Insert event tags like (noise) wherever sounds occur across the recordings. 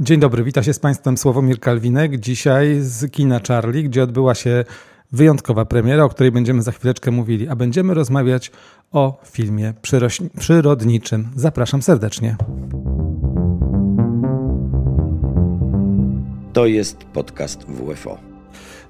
Dzień dobry, wita się z Państwem Sławomir Kalwinek. Dzisiaj z kina Charlie, gdzie odbyła się wyjątkowa premiera, o której będziemy za chwileczkę mówili, a będziemy rozmawiać o filmie przyrodniczym. Zapraszam serdecznie. To jest podcast WFO.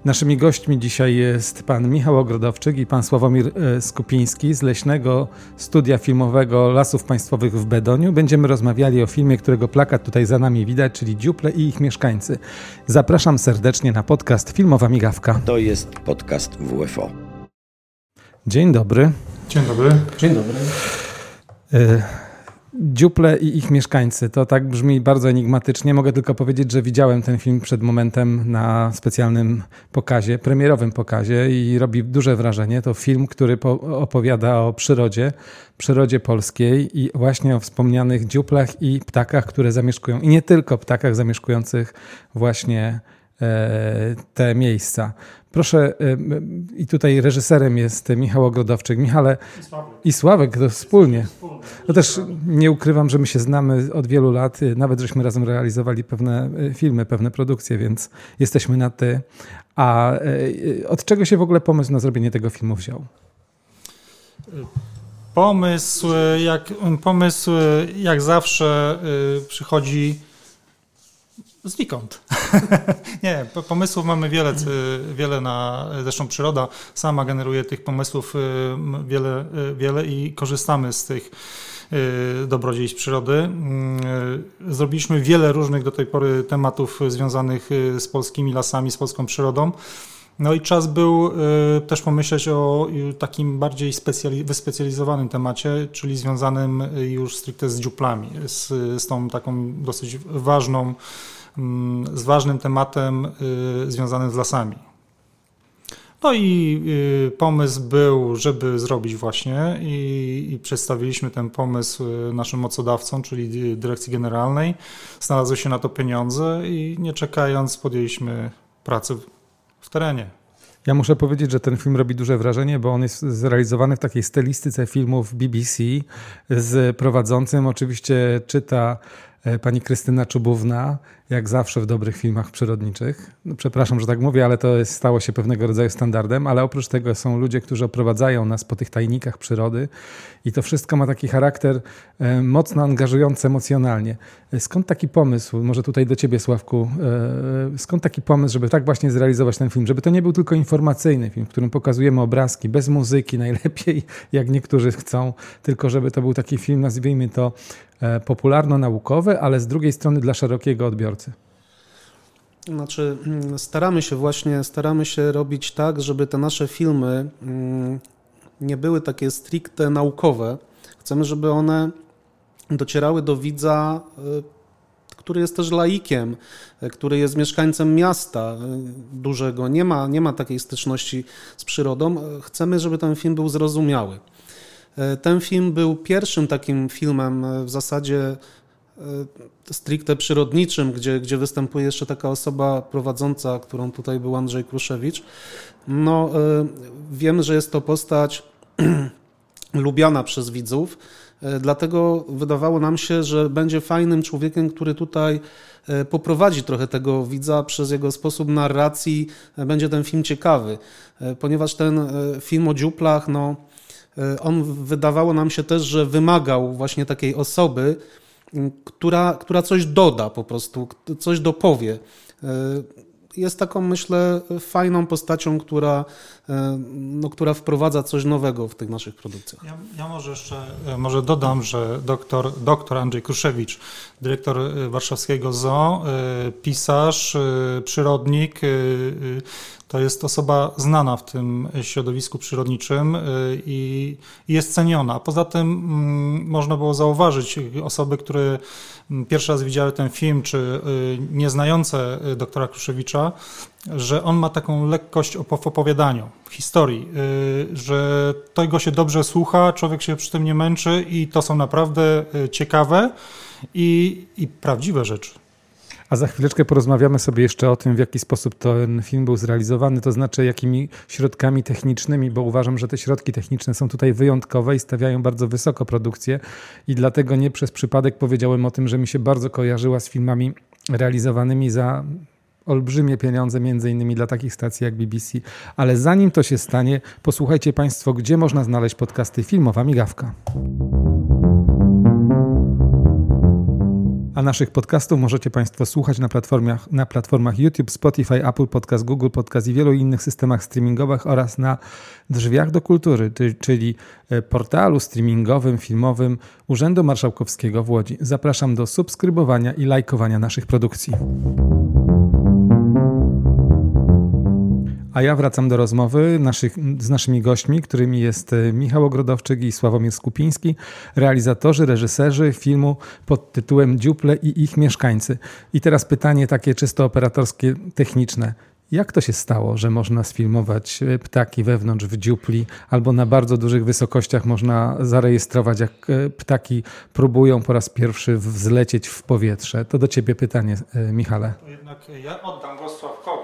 Naszymi gośćmi dzisiaj jest pan Michał Ogrodowczyk i pan Sławomir e, Skupiński z Leśnego Studia Filmowego Lasów Państwowych w Bedoniu. Będziemy rozmawiali o filmie, którego plakat tutaj za nami widać, czyli Dziuple i ich mieszkańcy. Zapraszam serdecznie na podcast Filmowa Migawka. To jest podcast WFO. Dzień dobry. Dzień dobry. Dzień dobry. Y Dziuple i ich mieszkańcy. To tak brzmi bardzo enigmatycznie. Mogę tylko powiedzieć, że widziałem ten film przed momentem na specjalnym pokazie, premierowym pokazie i robi duże wrażenie. To film, który opowiada o przyrodzie, przyrodzie polskiej i właśnie o wspomnianych dziuplach i ptakach, które zamieszkują, i nie tylko ptakach zamieszkujących właśnie te miejsca. Proszę, i tutaj reżyserem jest Michał Ogrodowczyk. Michale i Sławek, i Sławek to wspólnie. No też nie ukrywam, że my się znamy od wielu lat, nawet żeśmy razem realizowali pewne e, filmy, pewne produkcje, więc jesteśmy na ty. A e, od czego się w ogóle pomysł na zrobienie tego filmu wziął? Pomysł, jak, pomysł jak zawsze e, przychodzi Znikąd. (laughs) nie, pomysłów mamy wiele, wiele na, zresztą przyroda sama generuje tych pomysłów y, wiele, y, wiele i korzystamy z tych y, dobrodziejstw przyrody. Zrobiliśmy wiele różnych do tej pory tematów związanych z polskimi lasami, z polską przyrodą. No i czas był też pomyśleć o takim bardziej wyspecjalizowanym temacie, czyli związanym już stricte z dziuplami, z, z tą taką dosyć ważną Mm, z ważnym tematem y, związanym z lasami. No i y, pomysł był, żeby zrobić właśnie i, i, przedstawiliśmy ten pomysł y, naszym mocodawcom, czyli Dyrekcji Generalnej. Znalazły się na to pieniądze i nie czekając podjęliśmy pracę w terenie. Ja muszę powiedzieć, że ten film robi duże wrażenie, bo on jest zrealizowany w takiej stylistyce filmów BBC z prowadzącym. Oczywiście czyta pani Krystyna Czubówna, jak zawsze w dobrych filmach przyrodniczych. No, przepraszam, że tak mówię, ale to jest, stało się pewnego rodzaju standardem, ale oprócz tego są ludzie, którzy oprowadzają nas po tych tajnikach przyrody i to wszystko ma taki charakter e, mocno angażujący emocjonalnie. E, skąd taki pomysł, może tutaj do ciebie Sławku, e, skąd taki pomysł, żeby tak właśnie zrealizować ten film, żeby to nie był tylko informacyjny film, w którym pokazujemy obrazki, bez muzyki (laughs) najlepiej, jak niektórzy chcą, tylko żeby to był taki film, nazwijmy to popularno-naukowy, ale z drugiej strony dla szerokiego odbiorcy. Znaczy, mm, staramy się właśnie, staramy się robić tak, żeby te nasze filmy mm, nie były takie stricte naukowe. Chcemy, żeby one docierały do widza, y, który jest też laikiem, y, który jest mieszkańcem miasta dużego, nie ma, nie ma takiej styczności z przyrodą. Chcemy, żeby ten film był zrozumiały. Ten film był pierwszym takim filmem w zasadzie E, stricte przyrodniczym, gdzie, gdzie występuje jeszcze taka osoba prowadząca, którą tutaj był Andrzej Kruszewicz. No, e, wiemy, że jest to postać (clears throat) lubiana przez widzów, e, dlatego wydawało nam się, że będzie fajnym człowiekiem, który tutaj poprowadzi trochę tego widza przez jego sposób narracji, będzie ten film ciekawy, ponieważ ten film o dziuplach, no, on wydawało nam się też, że wymagał właśnie takiej osoby, która, która coś doda po prostu, coś dopowie. E, jest taką, myślę, fajną postacią, która, e, no, która wprowadza coś nowego w tych naszych produkcjach. Ja, ja może jeszcze e, może dodam, że doktor, doktor Andrzej Kruszewicz, dyrektor warszawskiego ZOO, pisarz, przyrodnik, to jest osoba znana w tym środowisku przyrodniczym y, i jest ceniona. Poza tym mm, można było zauważyć osoby, które mm, pierwszy raz widziały ten film, czy y, nieznające y, doktora Kruszewicza, że on ma taką lekkość w opowiadaniu historii, że tego się dobrze słucha, człowiek się przy tym nie męczy i to są naprawdę ciekawe i, i prawdziwe rzeczy. A za chwileczkę porozmawiamy sobie jeszcze o tym, w jaki sposób ten film był zrealizowany, to znaczy jakimi środkami technicznymi, bo uważam, że te środki techniczne są tutaj wyjątkowe i stawiają bardzo wysoko produkcję i dlatego nie przez przypadek powiedziałem o tym, że mi się bardzo kojarzyła z filmami realizowanymi za olbrzymie pieniądze, między innymi dla takich stacji jak BBC. Ale zanim to się stanie, posłuchajcie Państwo, gdzie można znaleźć podcasty Filmowa Migawka. A naszych podcastów możecie Państwo słuchać na platformach, na platformach YouTube, Spotify, Apple Podcast, Google Podcast i wielu innych systemach streamingowych oraz na drzwiach do kultury, czyli e, portalu streamingowym, filmowym Urzędu Marszałkowskiego w Łodzi. Zapraszam do subskrybowania i lajkowania naszych produkcji. A ja wracam do rozmowy naszych, z naszymi gośćmi, którymi jest e, Michał Ogrodowczyk i Sławomir Skupiński, realizatorzy, reżyserzy filmu pod tytułem Dziuple i ich mieszkańcy. I teraz pytanie takie czysto operatorskie, techniczne. Jak to się stało, że można sfilmować e, ptaki wewnątrz w dziupli, albo na bardzo dużych wysokościach można zarejestrować, jak e, ptaki próbują po raz pierwszy wzlecieć w powietrze? To do ciebie pytanie, Michale. Jednak ja oddam głos Sławkowi,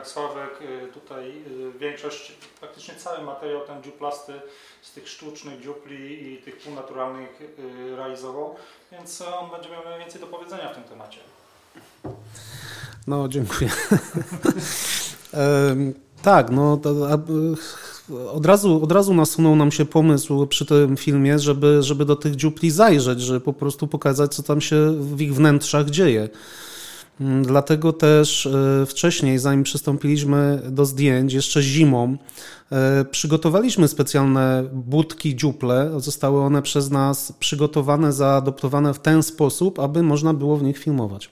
jednak Sławek tutaj większość, praktycznie cały materiał ten dziuplasty z tych sztucznych dziupli i tych półnaturalnych y, realizował, więc on będzie miał najwięcej do powiedzenia w tym temacie. No, dziękuję. (laughs) tak, no to, a, od razu, od razu nasunął nam się pomysł przy tym filmie, żeby, żeby do tych dziupli zajrzeć, żeby po prostu pokazać, co tam się w ich wnętrzach dzieje. Mm, dlatego też e, wcześniej, zanim przystąpiliśmy do zdjęć, jeszcze zimą, e, przygotowaliśmy specjalne budki dziuple. Zostały one przez nas przygotowane, zaadoptowane w ten sposób, aby można było w nich filmować.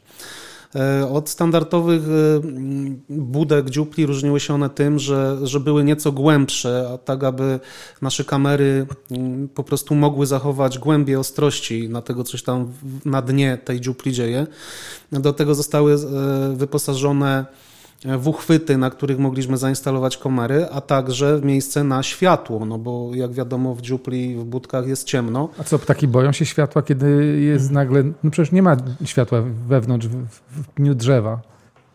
E, od standardowych e, budek dziupli różniły się one tym, że, że były nieco głębsze, tak aby nasze kamery po prostu mogły zachować głębię ostrości na tego, coś tam na dnie tej dziupli dzieje. Do tego zostały e, wyposażone w uchwyty, na których mogliśmy zainstalować komary, a także miejsce na światło, no bo jak wiadomo w dziupli, w budkach jest ciemno. A co, ptaki boją się światła, kiedy jest nagle, no przecież nie ma światła wewnątrz, w, w dniu drzewa.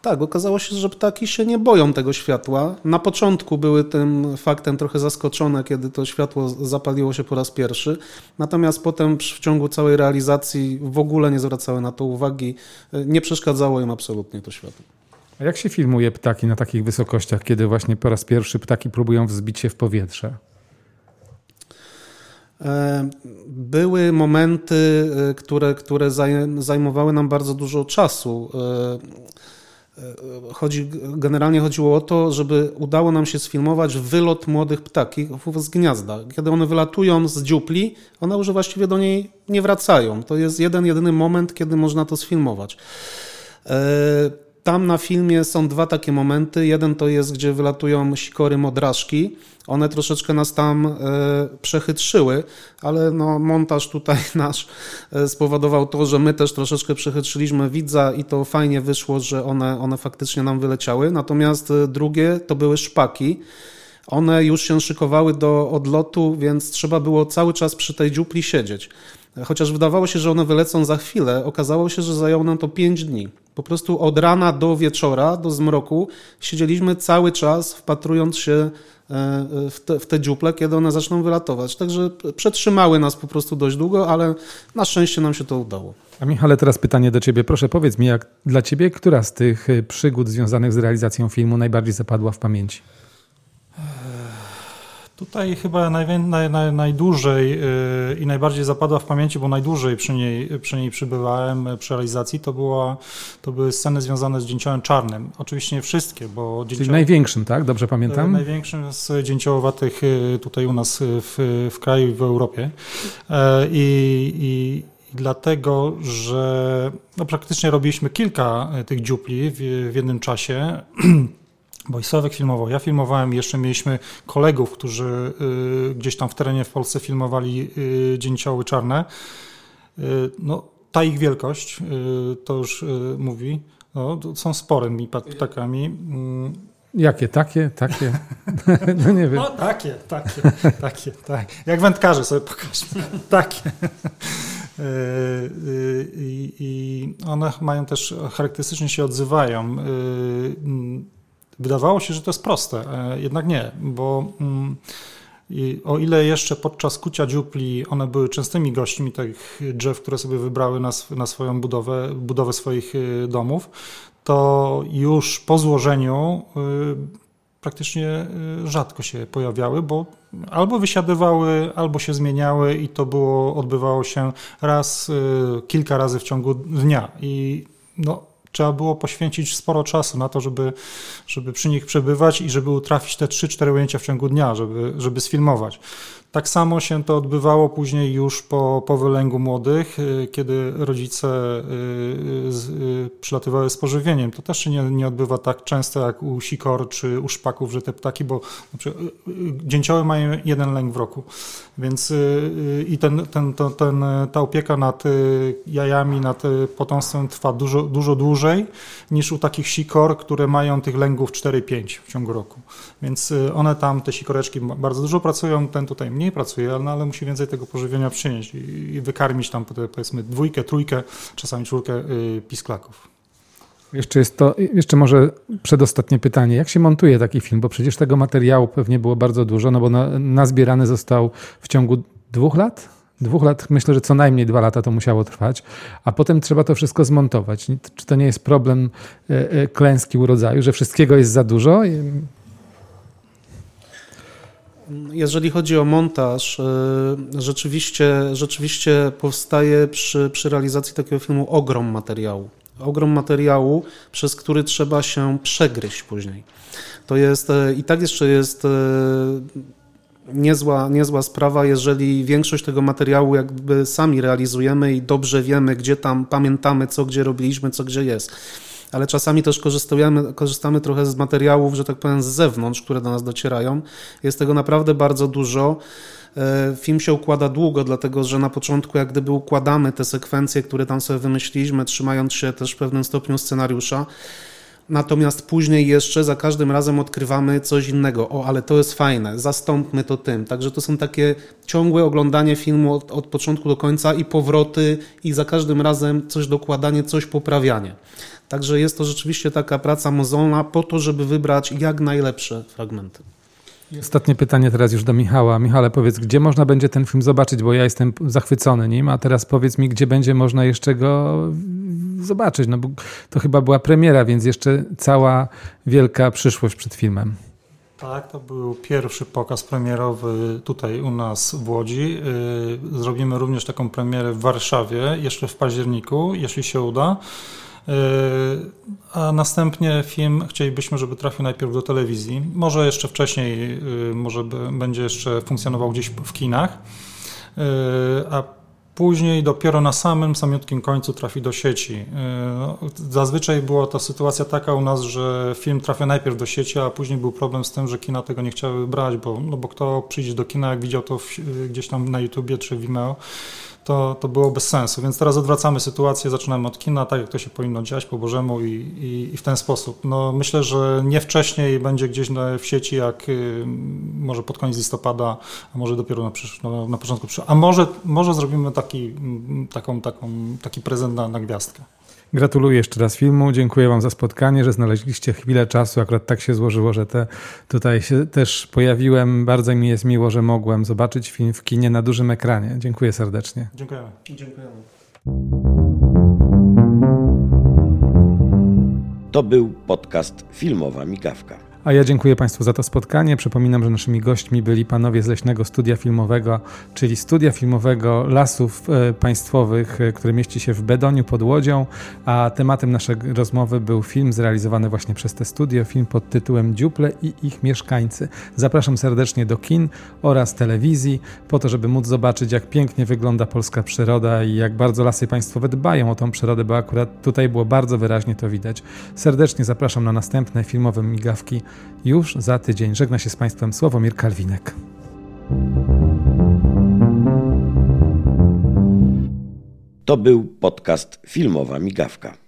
Tak, okazało się, że ptaki się nie boją tego światła. Na początku były tym faktem trochę zaskoczone, kiedy to światło zapaliło się po raz pierwszy. Natomiast potem w ciągu całej realizacji w ogóle nie zwracały na to uwagi. Nie przeszkadzało im absolutnie to światło. A jak się filmuje ptaki na takich wysokościach, kiedy właśnie po raz pierwszy ptaki próbują wzbić się w powietrze? E, były momenty, e, które, które zajmowały nam bardzo dużo czasu. E, chodzi, generalnie chodziło o to, żeby udało nam się sfilmować wylot młodych ptaków z gniazda. Kiedy one wylatują z dziupli, one już właściwie do niej nie wracają. To jest jeden, jedyny moment, kiedy można to sfilmować. Tam na filmie są dwa takie momenty. Jeden to jest, gdzie wylatują sikory modraszki. One troszeczkę nas tam e, przechytrzyły, ale no, montaż tutaj (laughs) nasz e, spowodował to, że my też troszeczkę przechytrzyliśmy widza i to fajnie wyszło, że one, one faktycznie nam wyleciały. Natomiast e, drugie to były szpaki. One już się szykowały do odlotu, więc trzeba było cały czas przy tej dziupli siedzieć. Chociaż wydawało się, że one wylecą za chwilę, okazało się, że zajęło nam to 5 dni. Po prostu od rana do wieczora, do zmroku siedzieliśmy cały czas wpatrując się e, w te, w te dziuple, kiedy one zaczną wylatować. Także przetrzymały nas po prostu dość długo, ale na szczęście nam się to udało. A Michale, teraz pytanie do Ciebie. Proszę powiedz mi, jak dla Ciebie, która z tych przygód związanych z realizacją filmu najbardziej zapadła w pamięci? Tutaj chyba naj, naj, najdłużej yy, i najbardziej zapadła w pamięci, bo najdłużej przy niej, przy niej przybywałem przy realizacji, to, była, to były sceny związane z dzięciołem czarnym. Oczywiście nie wszystkie, bo... Czyli największym, tak? Dobrze pamiętam? Yy, największym z dzięciołowatych yy, tutaj u nas w, w kraju i w Europie. I, i dlatego, że no, praktycznie robiliśmy kilka tych dziupli w, w jednym czasie. (clears throat) Bo i Sławek filmował, ja filmowałem, jeszcze mieliśmy kolegów, którzy y, gdzieś tam w terenie w Polsce filmowali y, dzięcioły czarne. Y, no, ta ich wielkość, y, to już mówi, no, są sporymi ptakami. Mm. Jakie? Takie? Takie? (laughs) no nie wiem. No takie, takie, takie, tak. Jak wędkarze sobie pokażmy. takie. (laughs) I one mają też, charakterystycznie się odzywają Wydawało się, że to jest proste, e, jednak nie, bo mm, o ile jeszcze podczas kucia dziupli one były częstymi gośćmi tych drzew, które sobie wybrały na, na swoją budowę, budowę swoich y, domów, to już po złożeniu praktycznie rzadko się pojawiały, bo albo wysiadywały, albo się zmieniały i to było, odbywało się raz, kilka razy w ciągu dnia. I no, trzeba było poświęcić sporo czasu na to, żeby, żeby przy nich przebywać i żeby utrafić te 3-4 ujęcia w ciągu dnia, żeby, żeby sfilmować. Tak samo się to odbywało później już po, po wylęgu młodych, y, kiedy rodzice y, y, przylatywały z pożywieniem. To też się nie, nie odbywa tak często jak u sikor czy u szpaków, że te ptaki, bo dzięcioły mają jeden lęk w roku. Więc i ten, ten, to, ten, ta opieka nad jajami, nad potomstwem trwa dużo, dużo dłużej niż u takich sikor, które mają tych lęgów 4-5 w ciągu roku. Więc one tam, te sikoreczki bardzo dużo pracują, ten tutaj mniej mniej pracuje, no, ale musi więcej tego pożywienia przynieść i, i wykarmić tam powiedzmy dwójkę, trójkę, czasami czwórkę y, pisklaków. Jeszcze jest to, jeszcze może przedostatnie pytanie. Jak się montuje taki film? Bo przecież tego materiału pewnie było bardzo dużo, no bo na, nazbierany został w ciągu dwóch lat? Dwóch lat, myślę, że co najmniej dwa lata to musiało trwać, a potem trzeba to wszystko zmontować. Czy to nie jest problem e, e, klęski urodzaju, że wszystkiego jest za dużo? Jeżeli chodzi o montaż, e, rzeczywiście, rzeczywiście powstaje przy, przy realizacji takiego filmu ogrom materiału. Ogrom materiału, przez który trzeba się przegryźć później. To jest e, i tak jeszcze jest e, niezła, niezła sprawa, jeżeli większość tego materiału jakby sami realizujemy i dobrze wiemy, gdzie tam pamiętamy, co gdzie robiliśmy, co gdzie jest ale czasami też korzystamy, korzystamy trochę z materiałów, że tak powiem, z zewnątrz, które do nas docierają. Jest tego naprawdę bardzo dużo. E, film się układa długo, dlatego że na początku jak gdyby układamy te sekwencje, które tam sobie wymyśliliśmy, trzymając się też w pewnym stopniu scenariusza. Natomiast później jeszcze za każdym razem odkrywamy coś innego. O, ale to jest fajne, zastąpmy to tym. Także to są takie ciągłe oglądanie filmu od, od początku do końca i powroty, i za każdym razem coś dokładanie, coś poprawianie. Także jest to rzeczywiście taka praca mozolna po to, żeby wybrać jak najlepsze fragmenty. Ostatnie pytanie teraz już do Michała. Michale, powiedz, gdzie można będzie ten film zobaczyć, bo ja jestem zachwycony nim, a teraz powiedz mi, gdzie będzie można jeszcze go zobaczyć, no bo to chyba była premiera, więc jeszcze cała wielka przyszłość przed filmem. Tak, to był pierwszy pokaz premierowy tutaj u nas w Łodzi. Y, zrobimy również taką premierę w Warszawie jeszcze w październiku, jeśli się uda. Yy, a następnie film chcielibyśmy, żeby trafił najpierw do telewizji. Może jeszcze wcześniej, yy, może będzie jeszcze funkcjonował gdzieś w kinach, yy, a Później dopiero na samym samiutkim końcu trafi do sieci. Zazwyczaj była ta sytuacja taka u nas, że film trafia najpierw do sieci, a później był problem z tym, że kina tego nie chciały brać, bo, no bo kto przyjdzie do kina, jak widział to w, gdzieś tam na YouTubie czy Vimeo, to, to było bez sensu. Więc teraz odwracamy sytuację, zaczynamy od kina, tak jak to się powinno dziać po Bożemu i, i, i w ten sposób. No, myślę, że nie wcześniej będzie gdzieś na, w sieci, jak y, może pod koniec listopada, a może dopiero na, przysz, no, na początku przyszłego. A może, może zrobimy taki, taką, taką, taki prezent na, na gwiazdkę. Gratuluję jeszcze raz filmu. Dziękuję Wam za spotkanie, że znaleźliście chwilę czasu. Akurat tak się złożyło, że te, tutaj się też pojawiłem. Bardzo mi jest miło, że mogłem zobaczyć film w kinie na dużym ekranie. Dziękuję serdecznie. Dziękujemy. Dziękujemy. To był podcast Filmowa Migawka. A ja dziękuję Państwu za to spotkanie. Przypominam, że naszymi gośćmi byli panowie z Leśnego Studia Filmowego, czyli Studia Filmowego Lasów e, Państwowych, e, które mieści się w Bedoniu pod Łodzią, a tematem naszej rozmowy był film zrealizowany właśnie przez te studio, film pod tytułem Dziuple i ich mieszkańcy. Zapraszam serdecznie do kin oraz telewizji, po to, żeby móc zobaczyć, jak pięknie wygląda polska przyroda i jak bardzo lasy państwowe dbają o tą przyrodę, bo akurat tutaj było bardzo wyraźnie to widać. Serdecznie zapraszam na następne filmowe migawki już za tydzień. Żegna się z Państwem Sławomir Kalwinek. To był podcast Filmowa Migawka.